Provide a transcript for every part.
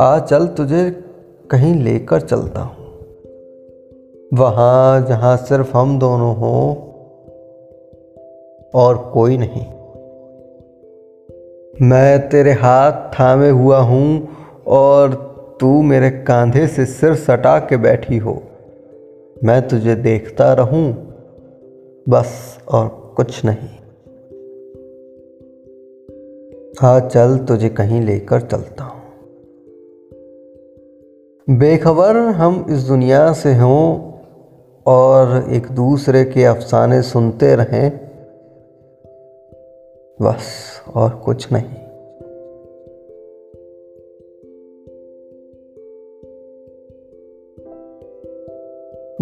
आ चल तुझे कहीं लेकर चलता हूँ। वहाँ जहाँ सिर्फ़ हम दोनों हों और कोई नहीं। मैं तेरे हाथ थामे हुआ हूँ और तू मेरे कंधे से सिर सटा के बैठी हो। मैं तुझे देखता रहूँ, बस और कुछ नहीं। हाँ चल तुझे कहीं लेकर चलता हूँ। बेखबर हम इस दुनिया से हों और एक दूसरे के अफसाने सुनते रहें। बस और कुछ नहीं।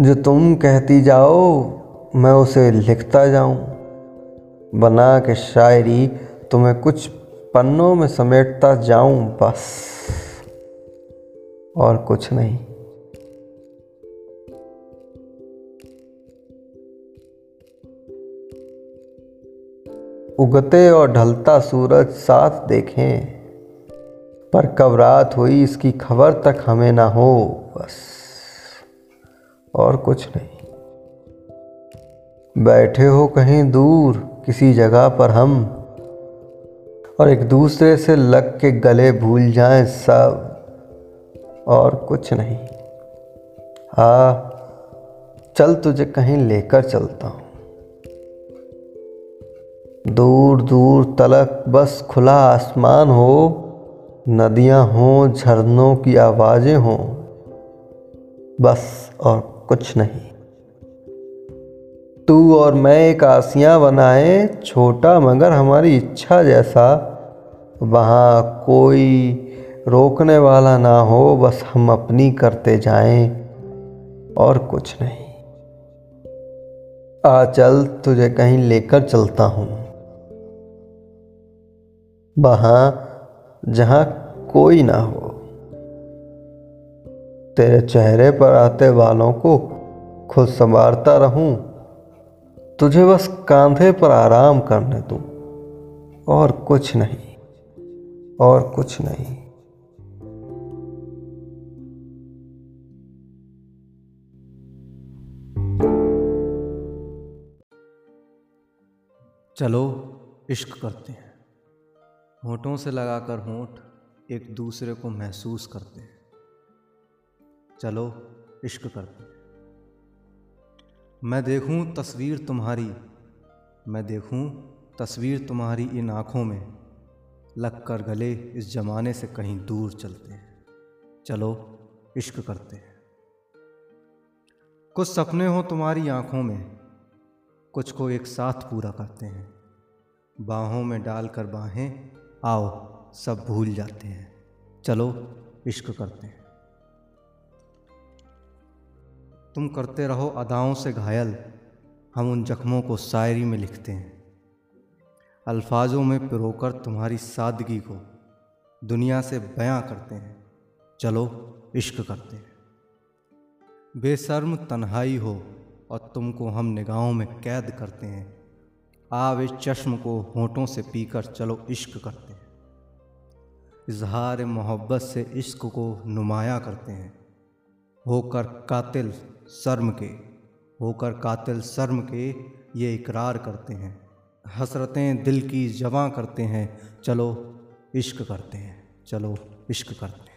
जो तुम कहती जाओ, मैं उसे लिखता जाऊँ। बना के शायरी तुम्हें कुछ पन्नों में समेटता जाऊँ, बस। और कुछ नहीं। उगते और ढलता सूरज साथ देखें, पर कब रात हुई इसकी खबर तक हमें ना हो, बस। और कुछ नहीं। बैठे हो कहीं दूर, किसी जगह पर हम, और एक दूसरे से लग के गले भूल जाएँ सब। और कुछ नहीं। आ चल तुझे कहीं लेकर चलता हूँ। दूर दूर तलक बस खुला आसमान हो, नदियाँ हों, झरनों की आवाज़ें हों, बस और कुछ नहीं। तू और मैं एक आसियाँ बनाए, छोटा मगर हमारी इच्छा जैसा, वहाँ कोई रोकने वाला ना हो, बस हम अपनी करते जाएँ और कुछ नहीं। आ चल, तुझे कहीं लेकर चलता हूँ। वहाँ जहाँ कोई ना हो। तेरे चेहरे पर आते वालों को खुद संवारता रहूँ। तुझे बस कांधे पर आराम करने दूँ। और कुछ नहीं, और कुछ नहीं। चलो, इश्क करते हैं। होठों से लगाकर होठ एक दूसरे को महसूस करते हैं। चलो, इश्क करते हैं। मैं देखूँ तस्वीर तुम्हारी, मैं देखूँ तस्वीर तुम्हारी इन आँखों में लग कर गले इस ज़माने से कहीं दूर चलते हैं। चलो, इश्क करते हैं। कुछ सपने हो तुम्हारी आँखों में कुछ को एक साथ पूरा करते हैं। बाहों में डालकर बाहें, आओ, सब भूल जाते हैं। चलो, इश्क करते हैं। तुम करते रहो अदाओं से घायल, हम उन जख्मों को शायरी में लिखते हैं। अल्फाजों में पिरोकर तुम्हारी सादगी को दुनिया से बयां करते हैं। चलो, इश्क करते हैं। बेशर्म तन्हाई हो और तुमको हम निगाहों में कैद करते हैं। आवे चश्म को होठों से पीकर चलो इश्क करते हैं। इजहार मोहब्बत से इश्क को नुमाया करते हैं। होकर कातिल शर्म के, होकर कातिल शर्म के ये इकरार करते हैं। हसरतें दिल की जवा करते हैं। चलो इश्क करते हैं, चलो इश्क करते हैं।